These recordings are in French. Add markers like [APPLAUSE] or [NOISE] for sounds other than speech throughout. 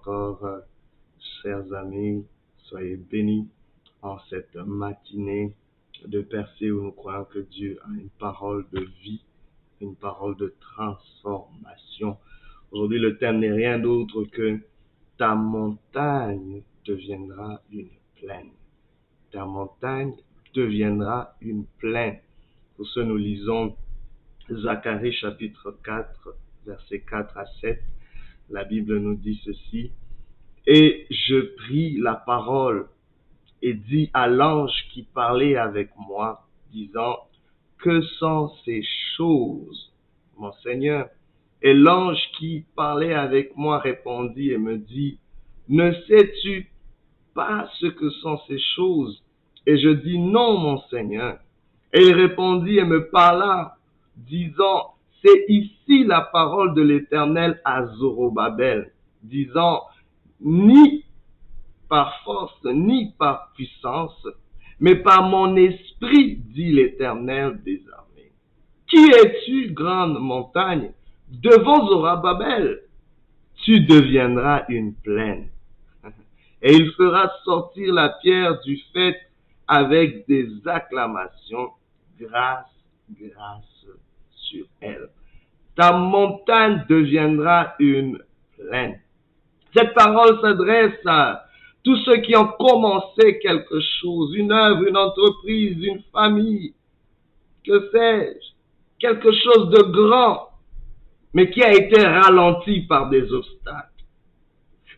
encore, euh, chers amis, soyez bénis en cette matinée de percée où nous croyons que Dieu a une parole de vie, une parole de transformation. Aujourd'hui, le thème n'est rien d'autre que ta montagne deviendra une plaine. Ta montagne deviendra une plaine. Pour ce, nous lisons Zacharie chapitre 4, versets 4 à 7. La Bible nous dit ceci. Et je pris la parole et dis à l'ange qui parlait avec moi, disant, que sont ces choses, mon Seigneur? Et l'ange qui parlait avec moi répondit et me dit, ne sais-tu pas ce que sont ces choses? Et je dis, non, mon Seigneur. Et il répondit et me parla, disant, c'est ici la parole de l'Éternel à Zorobabel, disant, ni par force, ni par puissance, mais par mon esprit, dit l'Éternel des armées. Qui es-tu, grande montagne? Devant Zorobabel, tu deviendras une plaine. [LAUGHS] Et il fera sortir la pierre du fait avec des acclamations, grâce, grâce elle. Ta montagne deviendra une plaine. Cette parole s'adresse à tous ceux qui ont commencé quelque chose, une œuvre, une entreprise, une famille, que sais-je, quelque chose de grand, mais qui a été ralenti par des obstacles.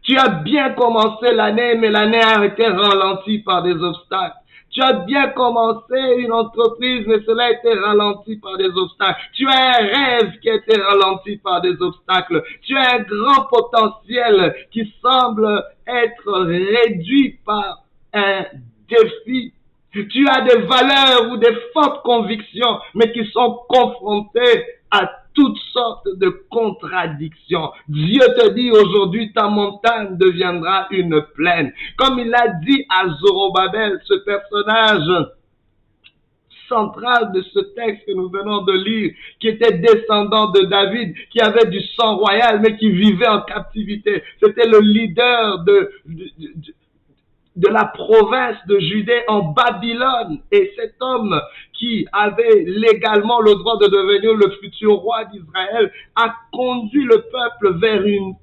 Tu as bien commencé l'année, mais l'année a été ralentie par des obstacles. Tu as bien commencé une entreprise, mais cela a été ralenti par des obstacles. Tu as un rêve qui a été ralenti par des obstacles. Tu as un grand potentiel qui semble être réduit par un défi. Tu as des valeurs ou des fortes convictions, mais qui sont confrontées à toutes sortes de contradictions. Dieu te dit aujourd'hui, ta montagne deviendra une plaine. Comme il a dit à Zorobabel, ce personnage central de ce texte que nous venons de lire, qui était descendant de David, qui avait du sang royal, mais qui vivait en captivité. C'était le leader de, de, de de la province de Judée en Babylone. Et cet homme qui avait légalement le droit de devenir le futur roi d'Israël a conduit le peuple vers une,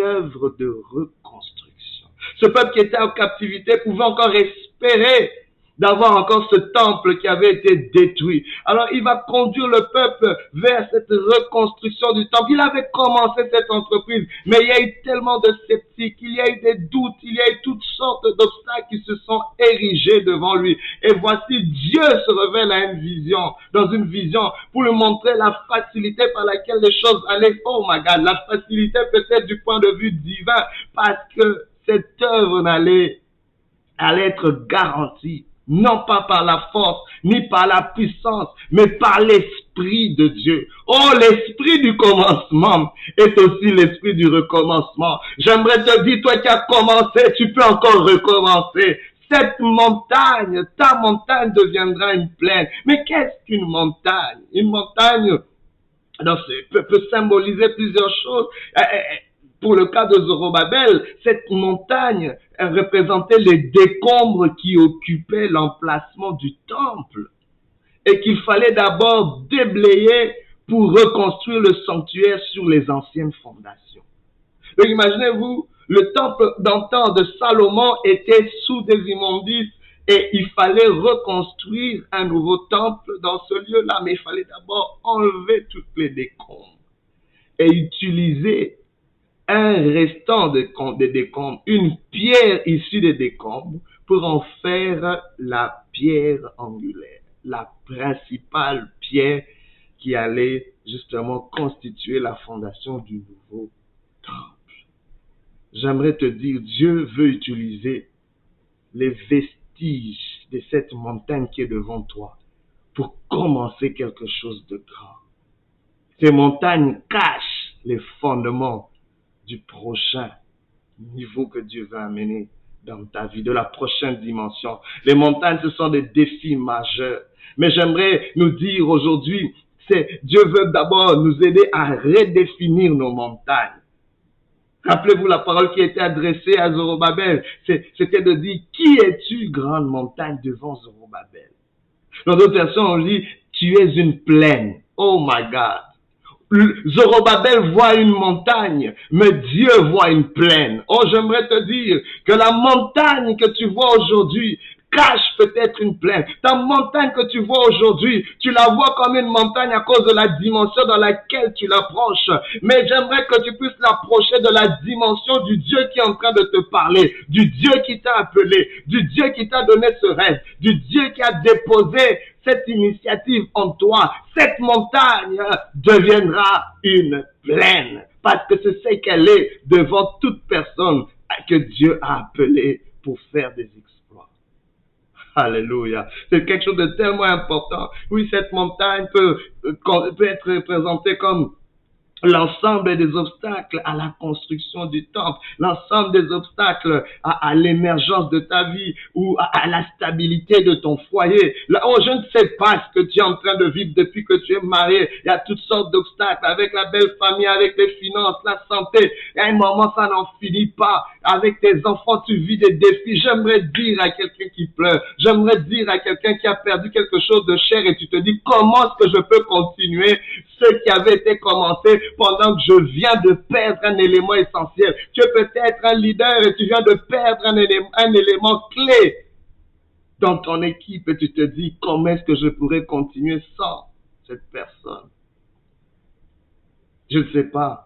œuvre de reconstruction. Ce peuple qui était en captivité pouvait encore espérer d'avoir encore ce temple qui avait été détruit. Alors il va conduire le peuple vers cette reconstruction du temple. Il avait commencé cette entreprise, mais il y a eu tellement de sceptiques, il y a eu des doutes, il y a eu toutes sortes d'obstacles qui se sont érigés devant lui. Et voici, Dieu se révèle à une vision, dans une vision, pour lui montrer la facilité par laquelle les choses allaient. Oh my God, la facilité peut-être du point de vue divin, parce que cette œuvre n'allait allait être garantie non pas par la force, ni par la puissance, mais par l'Esprit de Dieu. Oh, l'Esprit du commencement est aussi l'Esprit du recommencement. J'aimerais te dire, toi qui as commencé, tu peux encore recommencer. Cette montagne, ta montagne deviendra une plaine. Mais qu'est-ce qu'une montagne? Une montagne peut, peut symboliser plusieurs choses. Pour le cas de Zorobabel, cette montagne représentait les décombres qui occupaient l'emplacement du temple et qu'il fallait d'abord déblayer pour reconstruire le sanctuaire sur les anciennes fondations. Donc imaginez-vous, le temple d'antan de Salomon était sous des immondices et il fallait reconstruire un nouveau temple dans ce lieu-là, mais il fallait d'abord enlever toutes les décombres et utiliser un restant de, de décombres, une pierre issue des décombres pour en faire la pierre angulaire, la principale pierre qui allait justement constituer la fondation du nouveau temple. J'aimerais te dire, Dieu veut utiliser les vestiges de cette montagne qui est devant toi pour commencer quelque chose de grand. Ces montagnes cachent les fondements du prochain niveau que Dieu va amener dans ta vie, de la prochaine dimension. Les montagnes, ce sont des défis majeurs. Mais j'aimerais nous dire aujourd'hui, c'est Dieu veut d'abord nous aider à redéfinir nos montagnes. Rappelez-vous la parole qui était adressée à Zorobabel. C'était de dire, qui es-tu, grande montagne, devant Zorobabel? Dans d'autres versions, on dit, tu es une plaine. Oh my God. Zorobabel voit une montagne, mais Dieu voit une plaine. Oh, j'aimerais te dire que la montagne que tu vois aujourd'hui, cache peut-être une plaine. Ta montagne que tu vois aujourd'hui, tu la vois comme une montagne à cause de la dimension dans laquelle tu l'approches. Mais j'aimerais que tu puisses l'approcher de la dimension du Dieu qui est en train de te parler, du Dieu qui t'a appelé, du Dieu qui t'a donné ce rêve, du Dieu qui a déposé cette initiative en toi. Cette montagne deviendra une plaine parce que c'est ce qu'elle est devant toute personne que Dieu a appelé pour faire des Alléluia. C'est quelque chose de tellement important. Oui, cette montagne peut, euh, être présentée comme l'ensemble des obstacles à la construction du temple, l'ensemble des obstacles à, l'émergence de ta vie ou à, la stabilité de ton foyer. Là, oh, je ne sais pas ce que tu es en train de vivre depuis que tu es marié. Il y a toutes sortes d'obstacles avec la belle famille, avec les finances, la santé. Et à un moment, ça n'en finit pas. Avec tes enfants, tu vis des défis. J'aimerais dire à quelqu'un qui pleure, j'aimerais dire à quelqu'un qui a perdu quelque chose de cher et tu te dis comment est-ce que je peux continuer? Ce qui avait été commencé pendant que je viens de perdre un élément essentiel. Tu es peut-être un leader et tu viens de perdre un élément, un élément clé dans ton équipe et tu te dis comment est-ce que je pourrais continuer sans cette personne? Je ne sais pas.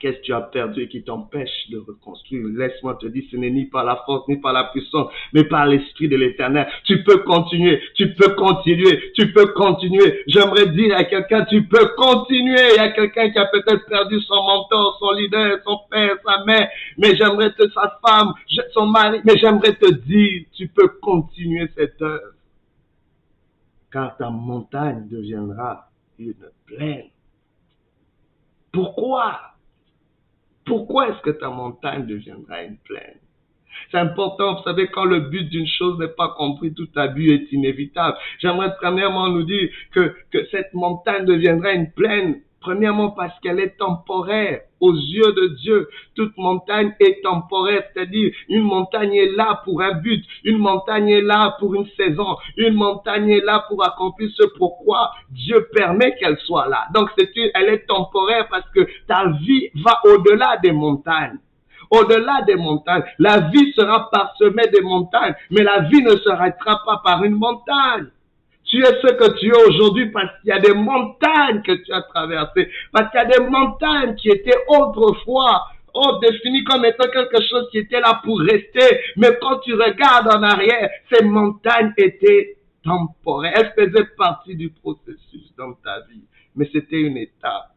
Qu'est-ce que tu as perdu et qui t'empêche de reconstruire Laisse-moi te dire, ce n'est ni par la force, ni par la puissance, mais par l'Esprit de l'Éternel. Tu peux continuer, tu peux continuer, tu peux continuer. J'aimerais dire à quelqu'un, tu peux continuer. Il y a quelqu'un qui a peut-être perdu son mentor, son leader, son père, sa mère, mais j'aimerais te, sa femme, son mari, mais j'aimerais te dire, tu peux continuer cette œuvre. Car ta montagne deviendra une plaine. Pourquoi? Pourquoi est-ce que ta montagne deviendra une plaine? C'est important, vous savez, quand le but d'une chose n'est pas compris, tout abus est inévitable. J'aimerais premièrement nous dire que, que cette montagne deviendra une plaine Premièrement parce qu'elle est temporaire aux yeux de Dieu. Toute montagne est temporaire, c'est-à-dire une montagne est là pour un but, une montagne est là pour une saison, une montagne est là pour accomplir ce pourquoi Dieu permet qu'elle soit là. Donc c'est elle est temporaire parce que ta vie va au-delà des montagnes au-delà des montagnes. La vie sera parsemée des montagnes, mais la vie ne s'arrêtera pas par une montagne. Tu es ce que tu es aujourd'hui parce qu'il y a des montagnes que tu as traversées, parce qu'il y a des montagnes qui étaient autrefois oh, définies comme étant quelque chose qui était là pour rester. Mais quand tu regardes en arrière, ces montagnes étaient temporaires. Elles faisaient partie du processus dans ta vie. Mais c'était une étape.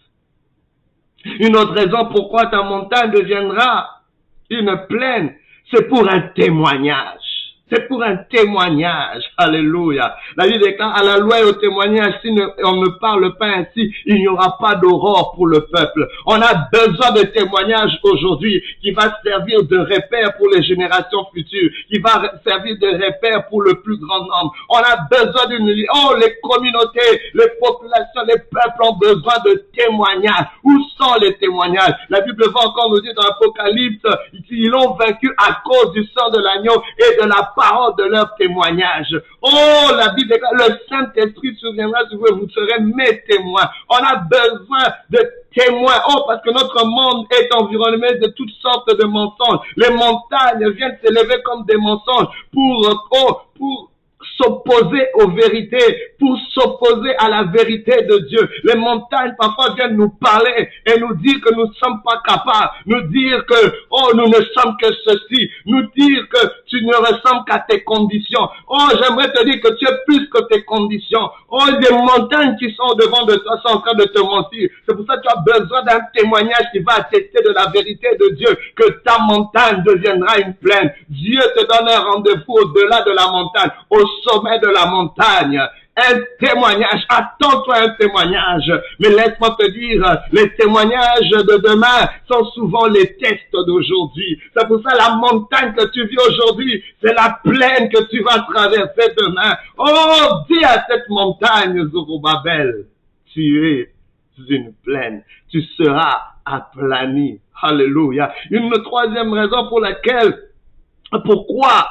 Une autre raison pourquoi ta montagne deviendra une plaine, c'est pour un témoignage. C'est pour un témoignage. Alléluia. La Bible déclare à la loi et au témoignage, si on ne parle pas ainsi, il n'y aura pas d'aurore pour le peuple. On a besoin de témoignages aujourd'hui qui va servir de repère pour les générations futures, qui va servir de repère pour le plus grand nombre. On a besoin d'une... Oh, les communautés, les populations, les peuples ont besoin de témoignages. Où sont les témoignages? La Bible va encore nous dire dans l'Apocalypse, ils l'ont vaincu à cause du sang de l'agneau et de la parole de leur témoignage. Oh, la Bible, le Saint-Esprit souviendra sur vous, vous serez mes témoins. On a besoin de témoins. Oh, parce que notre monde est environné de toutes sortes de mensonges. Les montagnes viennent s'élever comme des mensonges pour, oh, pour s'opposer aux vérités, pour s'opposer à la vérité de Dieu. Les montagnes parfois viennent nous parler et nous dire que nous ne sommes pas capables, nous dire que, oh, nous ne sommes que ceci, nous dire que tu ne ressembles qu'à tes conditions. Oh, j'aimerais te dire que tu es plus que tes conditions. Oh, les montagnes qui sont devant de toi sont en train de te mentir. C'est pour ça que tu as besoin d'un témoignage qui va attester de la vérité de Dieu, que ta montagne deviendra une plaine. Dieu te donne un rendez-vous au-delà de la montagne, sommet de la montagne. Un témoignage, attends-toi un témoignage. Mais laisse-moi te dire, les témoignages de demain sont souvent les tests d'aujourd'hui. C'est pour ça la montagne que tu vis aujourd'hui, c'est la plaine que tu vas traverser demain. Oh, dis à cette montagne, Zorobabel, tu es une plaine. Tu seras aplani. Alléluia. Une troisième raison pour laquelle, pourquoi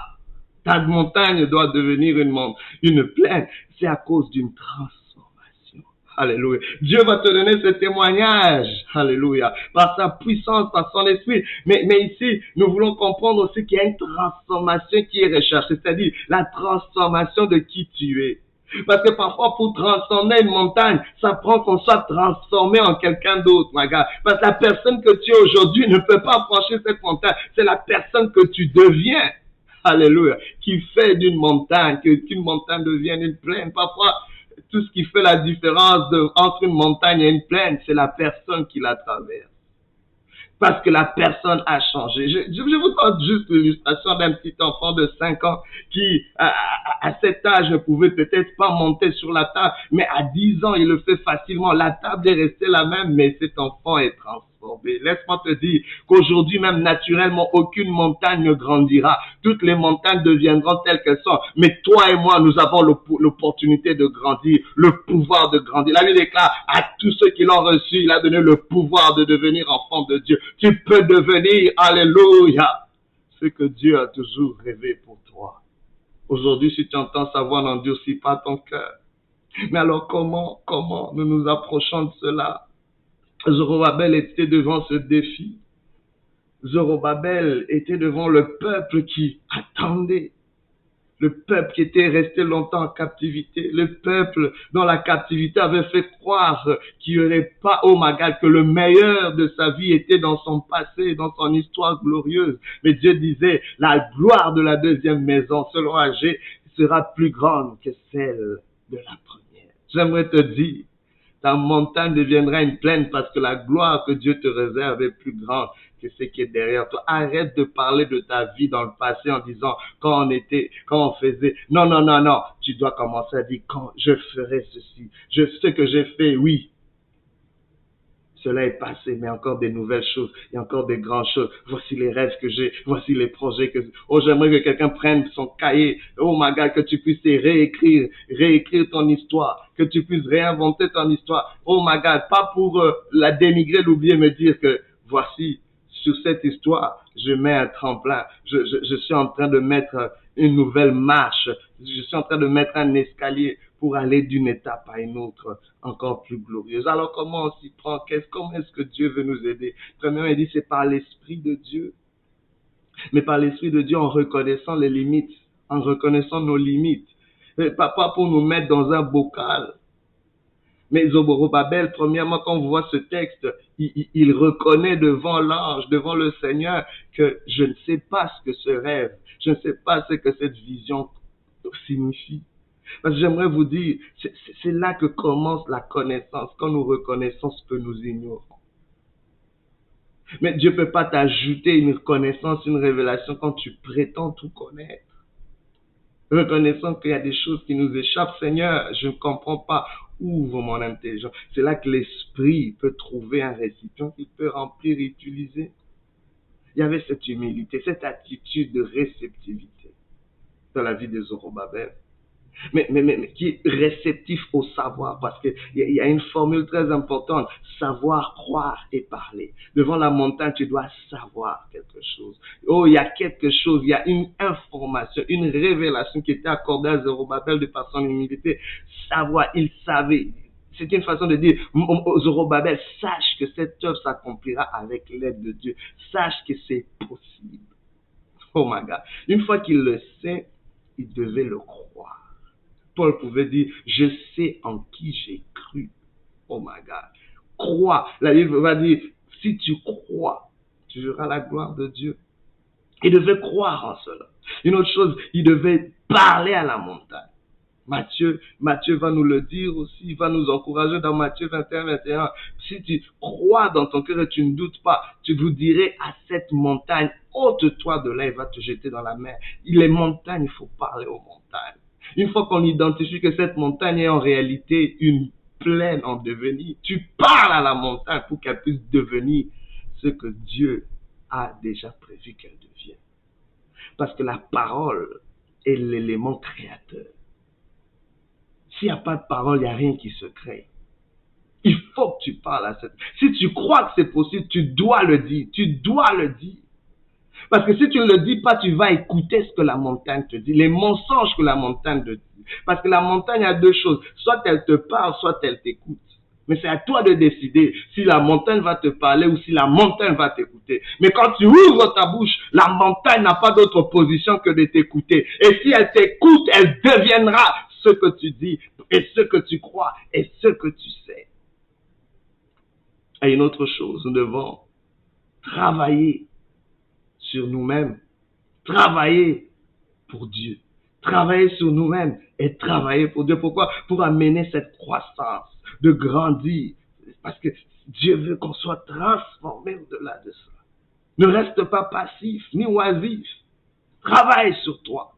ta montagne doit devenir une, une plaine, c'est à cause d'une transformation. Alléluia. Dieu va te donner ce témoignage. Alléluia. Par sa puissance, par son esprit. Mais, mais ici, nous voulons comprendre aussi qu'il y a une transformation qui est recherchée. C'est-à-dire la transformation de qui tu es. Parce que parfois, pour transformer une montagne, ça prend qu'on soit transformé en quelqu'un d'autre, God. Parce que la personne que tu es aujourd'hui ne peut pas franchir cette montagne. C'est la personne que tu deviens. Alléluia. Qui fait d'une montagne, qu'une montagne devienne une plaine. Parfois, tout ce qui fait la différence entre une montagne et une plaine, c'est la personne qui la traverse. Parce que la personne a changé. Je, vous donne juste l'illustration d'un petit enfant de 5 ans qui, à, à, cet âge, ne pouvait peut-être pas monter sur la table, mais à 10 ans, il le fait facilement. La table est restée la même, mais cet enfant est transformé Laisse-moi te dire qu'aujourd'hui même naturellement aucune montagne ne grandira. Toutes les montagnes deviendront telles qu'elles sont. Mais toi et moi, nous avons l'opportunité de grandir, le pouvoir de grandir. La Bible déclare à tous ceux qui l'ont reçu, il a donné le pouvoir de devenir enfant de Dieu. Tu peux devenir, alléluia, ce que Dieu a toujours rêvé pour toi. Aujourd'hui, si tu entends sa voix, n'endurcis pas ton cœur. Mais alors comment, comment nous nous approchons de cela? Zorobabel était devant ce défi. Zorobabel était devant le peuple qui attendait. Le peuple qui était resté longtemps en captivité. Le peuple dans la captivité avait fait croire qu'il n'y aurait pas, oh Magal, que le meilleur de sa vie était dans son passé, dans son histoire glorieuse. Mais Dieu disait, la gloire de la deuxième maison, selon Agé, sera plus grande que celle de la première. J'aimerais te dire, ta montagne deviendra une plaine parce que la gloire que Dieu te réserve est plus grande que ce qui est derrière toi. Arrête de parler de ta vie dans le passé en disant quand on était, quand on faisait. Non, non, non, non. Tu dois commencer à dire quand je ferai ceci. Je sais que j'ai fait, oui cela est passé, mais encore des nouvelles choses, il y a encore des grandes choses. Voici les rêves que j'ai, voici les projets que... Oh, j'aimerais que quelqu'un prenne son cahier, oh my God, que tu puisses réécrire, réécrire ton histoire, que tu puisses réinventer ton histoire. Oh my God, pas pour euh, la dénigrer, l'oublier, me dire que voici, sur cette histoire, je mets un tremplin, je, je, je suis en train de mettre une nouvelle marche, je suis en train de mettre un escalier pour aller d'une étape à une autre encore plus glorieuse. Alors comment on s'y prend? Qu'est-ce, Comment est-ce que Dieu veut nous aider? Premièrement, il dit c'est par l'Esprit de Dieu. Mais par l'Esprit de Dieu en reconnaissant les limites, en reconnaissant nos limites. Pas, pas pour nous mettre dans un bocal. Mais Zoborobabel, premièrement, quand on voit ce texte, il reconnaît devant l'ange, devant le Seigneur, que je ne sais pas ce que ce rêve, je ne sais pas ce que cette vision signifie. Parce que j'aimerais vous dire, c'est là que commence la connaissance, quand nous reconnaissons ce que nous ignorons. Mais Dieu ne peut pas t'ajouter une connaissance, une révélation quand tu prétends tout connaître. Reconnaissant qu'il y a des choses qui nous échappent, Seigneur, je ne comprends pas. Ouvre mon intelligence. C'est là que l'esprit peut trouver un récipient qu'il peut remplir et utiliser. Il y avait cette humilité, cette attitude de réceptivité dans la vie de Zorobabel mais, qui est réceptif au savoir, parce qu'il y, y a une formule très importante, savoir, croire et parler. Devant la montagne, tu dois savoir quelque chose. Oh, il y a quelque chose, il y a une information, une révélation qui était accordée à Zorobabel de par son humilité. Savoir, il savait. C'est une façon de dire, Zorobabel, sache que cette œuvre s'accomplira avec l'aide de Dieu. Sache que c'est possible. Oh my God. Une fois qu'il le sait, il devait le croire. Paul pouvait dire, je sais en qui j'ai cru. Oh my God. Crois. La Bible va dire, si tu crois, tu verras la gloire de Dieu. Il devait croire en cela. Une autre chose, il devait parler à la montagne. Matthieu, Matthieu va nous le dire aussi, il va nous encourager dans Matthieu 21, 21. Si tu crois dans ton cœur et tu ne doutes pas, tu vous dirais à cette montagne, ôte-toi de là, il va te jeter dans la mer. Les montagnes, il faut parler aux montagnes. Une fois qu'on identifie que cette montagne est en réalité une plaine en devenir, tu parles à la montagne pour qu'elle puisse devenir ce que Dieu a déjà prévu qu'elle devienne. Parce que la parole est l'élément créateur. S'il n'y a pas de parole, il n'y a rien qui se crée. Il faut que tu parles à cette... Si tu crois que c'est possible, tu dois le dire. Tu dois le dire. Parce que si tu ne le dis pas, tu vas écouter ce que la montagne te dit, les mensonges que la montagne te dit. Parce que la montagne a deux choses. Soit elle te parle, soit elle t'écoute. Mais c'est à toi de décider si la montagne va te parler ou si la montagne va t'écouter. Mais quand tu ouvres ta bouche, la montagne n'a pas d'autre position que de t'écouter. Et si elle t'écoute, elle deviendra ce que tu dis et ce que tu crois et ce que tu sais. Et une autre chose, nous devons travailler sur nous-mêmes, travailler pour Dieu, travailler sur nous-mêmes et travailler pour Dieu. Pourquoi? Pour amener cette croissance de grandir. Parce que Dieu veut qu'on soit transformé au-delà de ça. Ne reste pas passif ni oisif. Travaille sur toi.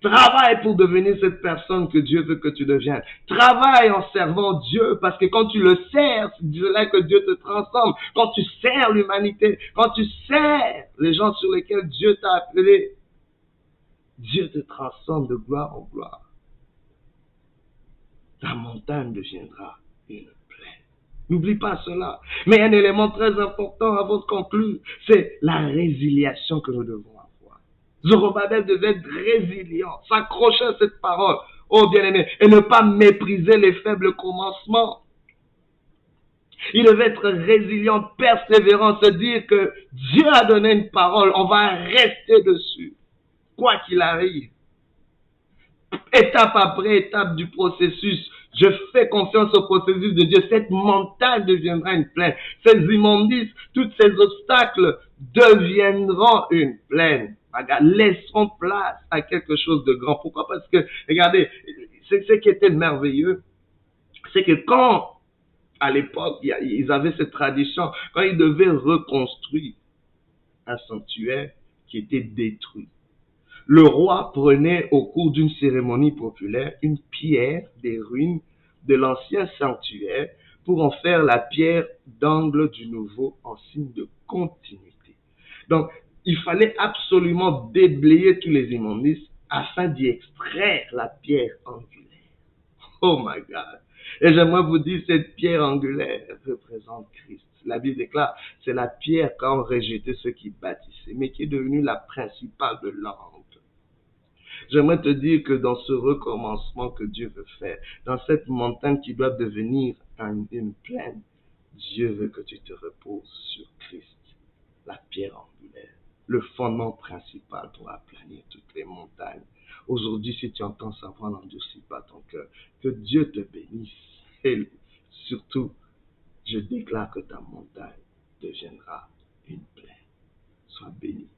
Travaille pour devenir cette personne que Dieu veut que tu deviennes. Travaille en servant Dieu parce que quand tu le sers, c'est Dieu-là que Dieu te transforme. Quand tu sers l'humanité, quand tu sers les gens sur lesquels Dieu t'a appelé, Dieu te transforme de gloire en gloire la montagne deviendra une plaine. N'oublie pas cela. Mais un élément très important avant de conclure, c'est la résiliation que nous devons. Zorobabel devait être résilient, s'accrocher à cette parole, oh bien-aimé, et ne pas mépriser les faibles commencements. Il devait être résilient, persévérant, se dire que Dieu a donné une parole, on va rester dessus, quoi qu'il arrive étape après étape du processus. Je fais confiance au processus de Dieu. Cette montagne deviendra une plaine. Ces immondices, tous ces obstacles deviendront une plaine. Laisseront place à quelque chose de grand. Pourquoi? Parce que, regardez, c'est ce qui était merveilleux. C'est que quand, à l'époque, ils avaient cette tradition, quand ils devaient reconstruire un sanctuaire qui était détruit, le roi prenait au cours d'une cérémonie populaire une pierre des ruines de l'ancien sanctuaire pour en faire la pierre d'angle du nouveau en signe de continuité. Donc, il fallait absolument déblayer tous les immondices afin d'y extraire la pierre angulaire. Oh my God. Et j'aimerais vous dire, cette pierre angulaire représente Christ. La Bible déclare, c'est la pierre qu'ont rejeté ceux qui bâtissaient, mais qui est devenue la principale de. J'aimerais te dire que dans ce recommencement que Dieu veut faire, dans cette montagne qui doit devenir une plaine, Dieu veut que tu te reposes sur Christ, la pierre angulaire, le fondement principal pour aplanir toutes les montagnes. Aujourd'hui, si tu entends sa voix, n'endurcis pas ton cœur. Que Dieu te bénisse. Et surtout, je déclare que ta montagne deviendra une plaine. Sois béni.